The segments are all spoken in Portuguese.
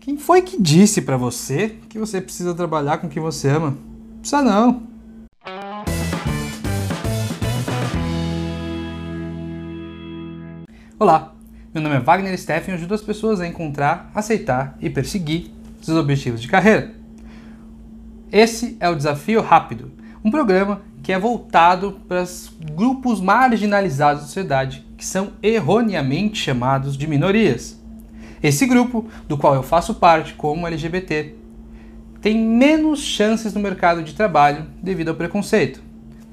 Quem foi que disse para você que você precisa trabalhar com quem você ama? Precisa não. Olá, meu nome é Wagner Steffen e ajudo as pessoas a encontrar, aceitar e perseguir seus objetivos de carreira. Esse é o Desafio Rápido, um programa que é voltado para os grupos marginalizados da sociedade, que são erroneamente chamados de minorias. Esse grupo, do qual eu faço parte como LGBT, tem menos chances no mercado de trabalho devido ao preconceito.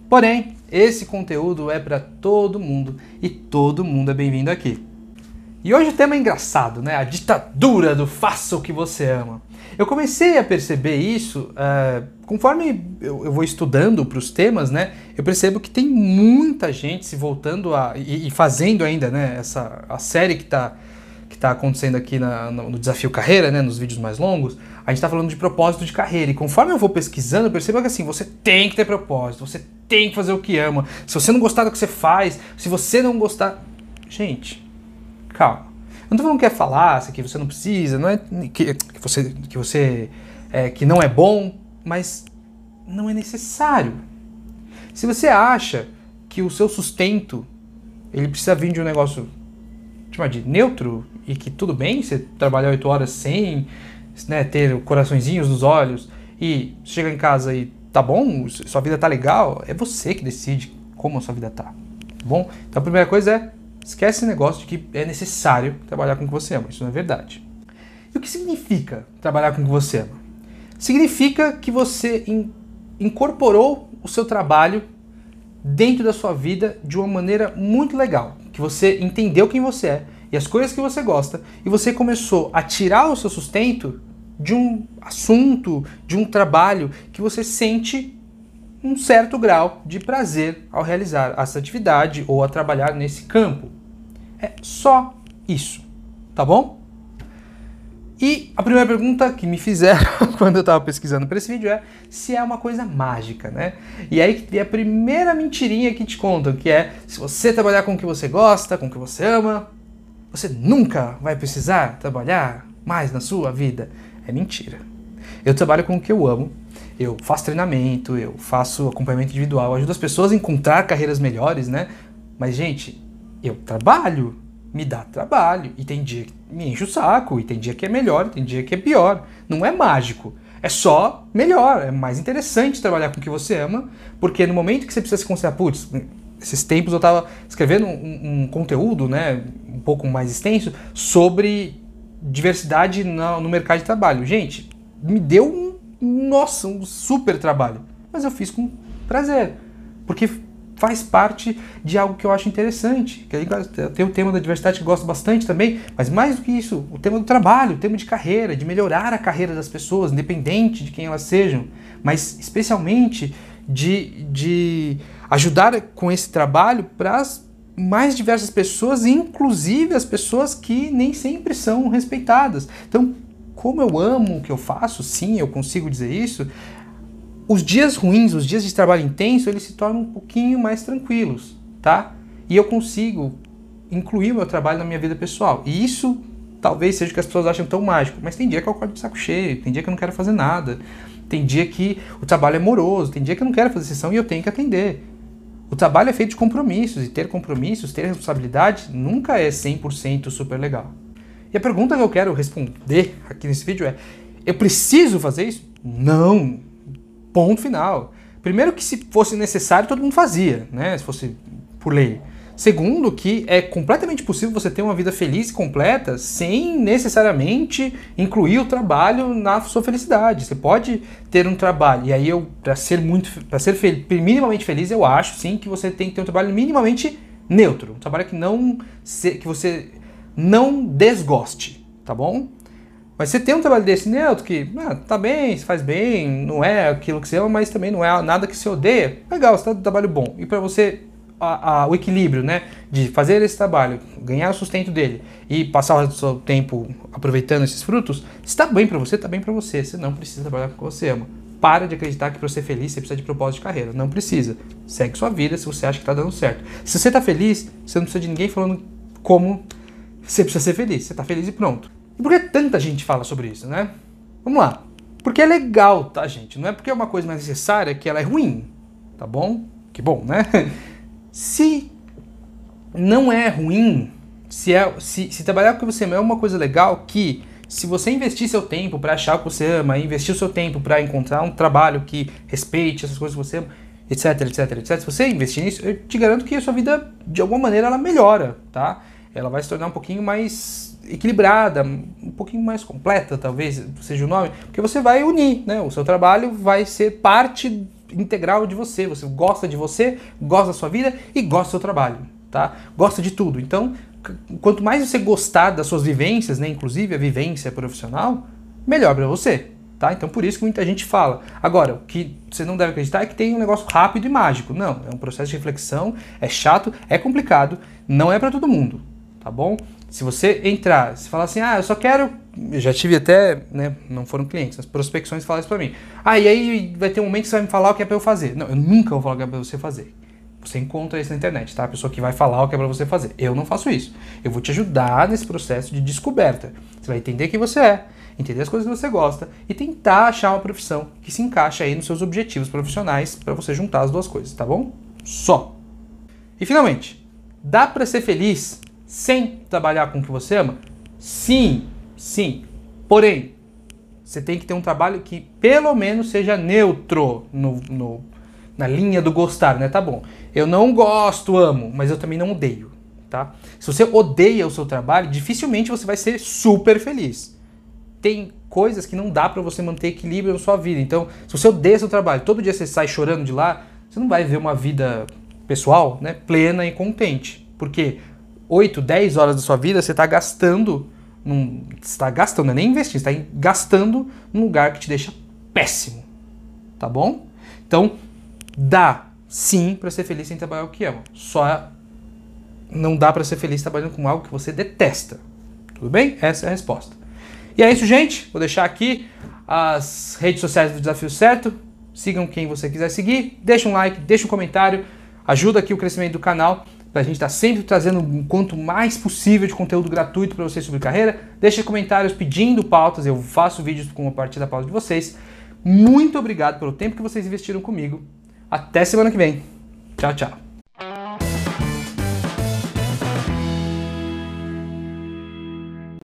Porém, esse conteúdo é para todo mundo e todo mundo é bem-vindo aqui. E hoje o tema é engraçado, né? A ditadura do faça o que você ama. Eu comecei a perceber isso uh, conforme eu, eu, vou estudando para os temas, né? Eu percebo que tem muita gente se voltando a e, e fazendo ainda, né? Essa a série que está que tá acontecendo aqui na, no, no, desafio carreira, né? Nos vídeos mais longos, a gente está falando de propósito de carreira. E conforme eu vou pesquisando, eu percebo que assim você tem que ter propósito, você tem que fazer o que ama. Se você não gostar do que você faz, se você não gostar, gente, calma eu não tô falando que é falácia, que você não precisa, não é que, que você, que, você é, que não é bom, mas não é necessário. Se você acha que o seu sustento ele precisa vir de um negócio chamar de neutro e que tudo bem você trabalhar oito horas sem né, ter coraçõezinhos nos olhos e chega em casa e tá bom, sua vida tá legal, é você que decide como a sua vida tá. tá bom? Então a primeira coisa é Esquece esse negócio de que é necessário trabalhar com o que você ama. Isso não é verdade. E o que significa trabalhar com o que você ama? Significa que você in incorporou o seu trabalho dentro da sua vida de uma maneira muito legal. Que você entendeu quem você é e as coisas que você gosta e você começou a tirar o seu sustento de um assunto, de um trabalho que você sente um certo grau de prazer ao realizar essa atividade ou a trabalhar nesse campo. É só isso, tá bom? E a primeira pergunta que me fizeram quando eu estava pesquisando para esse vídeo é se é uma coisa mágica, né? E aí que a primeira mentirinha que te contam, que é se você trabalhar com o que você gosta, com o que você ama, você nunca vai precisar trabalhar mais na sua vida. É mentira. Eu trabalho com o que eu amo, eu faço treinamento, eu faço acompanhamento individual, ajudo as pessoas a encontrar carreiras melhores, né? Mas, gente, eu trabalho, me dá trabalho, e tem dia que me enche o saco, e tem dia que é melhor, e tem dia que é pior. Não é mágico. É só melhor, é mais interessante trabalhar com o que você ama, porque no momento que você precisa se considerar, putz, esses tempos eu estava escrevendo um, um, conteúdo, né, um pouco mais extenso, sobre diversidade no, no mercado de trabalho. Gente, me deu um, nossa, um super trabalho, mas eu fiz com prazer, porque faz parte de algo que eu acho interessante. Que tem o tema da diversidade que gosto bastante também, mas mais do que isso, o tema do trabalho, o tema de carreira, de melhorar a carreira das pessoas, independente de quem elas sejam, mas especialmente de, de ajudar com esse trabalho para as mais diversas pessoas, inclusive as pessoas que nem sempre são respeitadas. Então, como eu amo o que eu faço, sim, eu consigo dizer isso, os dias ruins, os dias de trabalho intenso, eles se tornam um pouquinho mais tranquilos, tá? E eu consigo incluir o meu trabalho na minha vida pessoal. E isso talvez seja o que as pessoas acham tão mágico, mas tem dia que eu acordo de saco cheio, tem dia que eu não quero fazer nada, tem dia que o trabalho é moroso, tem dia que eu não quero fazer sessão e eu tenho que atender. O trabalho é feito de compromissos, e ter compromissos, ter responsabilidade, nunca é 100% super legal. E a pergunta que eu quero responder aqui nesse vídeo é: eu preciso fazer isso? Não, Ponto final. Primeiro que se fosse necessário, todo mundo fazia, né? Se fosse por lei. Segundo, que é completamente possível você ter uma vida feliz e completa sem necessariamente incluir o trabalho na sua felicidade. Você pode ter um trabalho, e aí eu, para ser muito, para ser minimamente feliz, eu acho sim que você tem que ter um trabalho minimamente neutro, um trabalho que não que você não desgoste, tá bom? Mas você tem um trabalho desse neutro que ah, tá bem, se faz bem, não é aquilo que você ama, mas também não é nada que você odeia. Legal, você tá um trabalho bom. E para você a, a, o equilíbrio, né, de fazer esse trabalho, ganhar o sustento dele e passar o seu tempo aproveitando esses frutos, está bem para você, está bem para você. Você não precisa trabalhar com o que você ama. Para de acreditar que para ser feliz você precisa de propósito de carreira. Não precisa. Segue sua vida se você acha que está dando certo. Se você está feliz, você não precisa de ninguém falando como você precisa ser feliz. Você está feliz e pronto. E por que tanta gente fala sobre isso, né? Vamos lá. Porque é legal, tá, gente? Não é porque é uma coisa mais necessária que ela é ruim, tá bom? Que bom, né? Se não é ruim, se, é, se, se trabalhar com o que você ama é uma coisa legal que se você investir seu tempo para achar o que você ama, investir o seu tempo para encontrar um trabalho que respeite essas coisas que você ama, etc, etc, etc, se você investir nisso, eu te garanto que a sua vida, de alguma maneira, ela melhora, tá? Ela vai se tornar um pouquinho mais equilibrada, um pouquinho mais completa, talvez seja o nome, porque você vai unir, né? O seu trabalho vai ser parte integral de você. Você gosta de você, gosta da sua vida e gosta do seu trabalho, tá? Gosta de tudo. Então, quanto mais você gostar das suas vivências, né, inclusive a vivência profissional, melhor para você. Tá? Então por isso que muita gente fala. Agora, o que você não deve acreditar é que tem um negócio rápido e mágico. Não, é um processo de reflexão, é chato, é complicado, não é para todo mundo, tá bom? Se você entrar, se falar assim, ah, eu só quero, eu já tive até, né, não foram clientes, as prospecções falaram isso para mim. Ah, e aí vai ter um momento que você vai me falar o que é para eu fazer. Não, eu nunca vou falar o que é para você fazer. Você encontra isso na internet, tá? A pessoa que vai falar o que é para você fazer. Eu não faço isso. Eu vou te ajudar nesse processo de descoberta. Você vai entender quem você é, entender as coisas que você gosta e tentar achar uma profissão que se encaixe aí nos seus objetivos profissionais para você juntar as duas coisas, tá bom? Só. E finalmente, dá para ser feliz sem trabalhar com o que você ama? Sim, sim. Porém, você tem que ter um trabalho que pelo menos seja neutro no, no na linha do gostar, né? Tá bom. Eu não gosto, amo, mas eu também não odeio, tá? Se você odeia o seu trabalho, dificilmente você vai ser super feliz. Tem coisas que não dá para você manter equilíbrio na sua vida. Então, se você odeia seu trabalho, todo dia você sai chorando de lá, você não vai ver uma vida pessoal, né, plena e contente. Porque 8, 10 horas da sua vida você está gastando, num, está gastando, não é nem investindo, está gastando num lugar que te deixa péssimo. Tá bom? Então, Dá, sim, para ser feliz sem trabalhar o que ama. Só não dá para ser feliz trabalhando com algo que você detesta. Tudo bem? Essa é a resposta. E é isso, gente. Vou deixar aqui as redes sociais do Desafio Certo. Sigam quem você quiser seguir. Deixa um like, deixa um comentário. Ajuda aqui o crescimento do canal para a gente estar tá sempre trazendo um quanto mais possível de conteúdo gratuito para vocês sobre carreira. Deixe comentários pedindo pautas, eu faço vídeos com a partir da pauta de vocês. Muito obrigado pelo tempo que vocês investiram comigo até semana que vem. Tchau, tchau.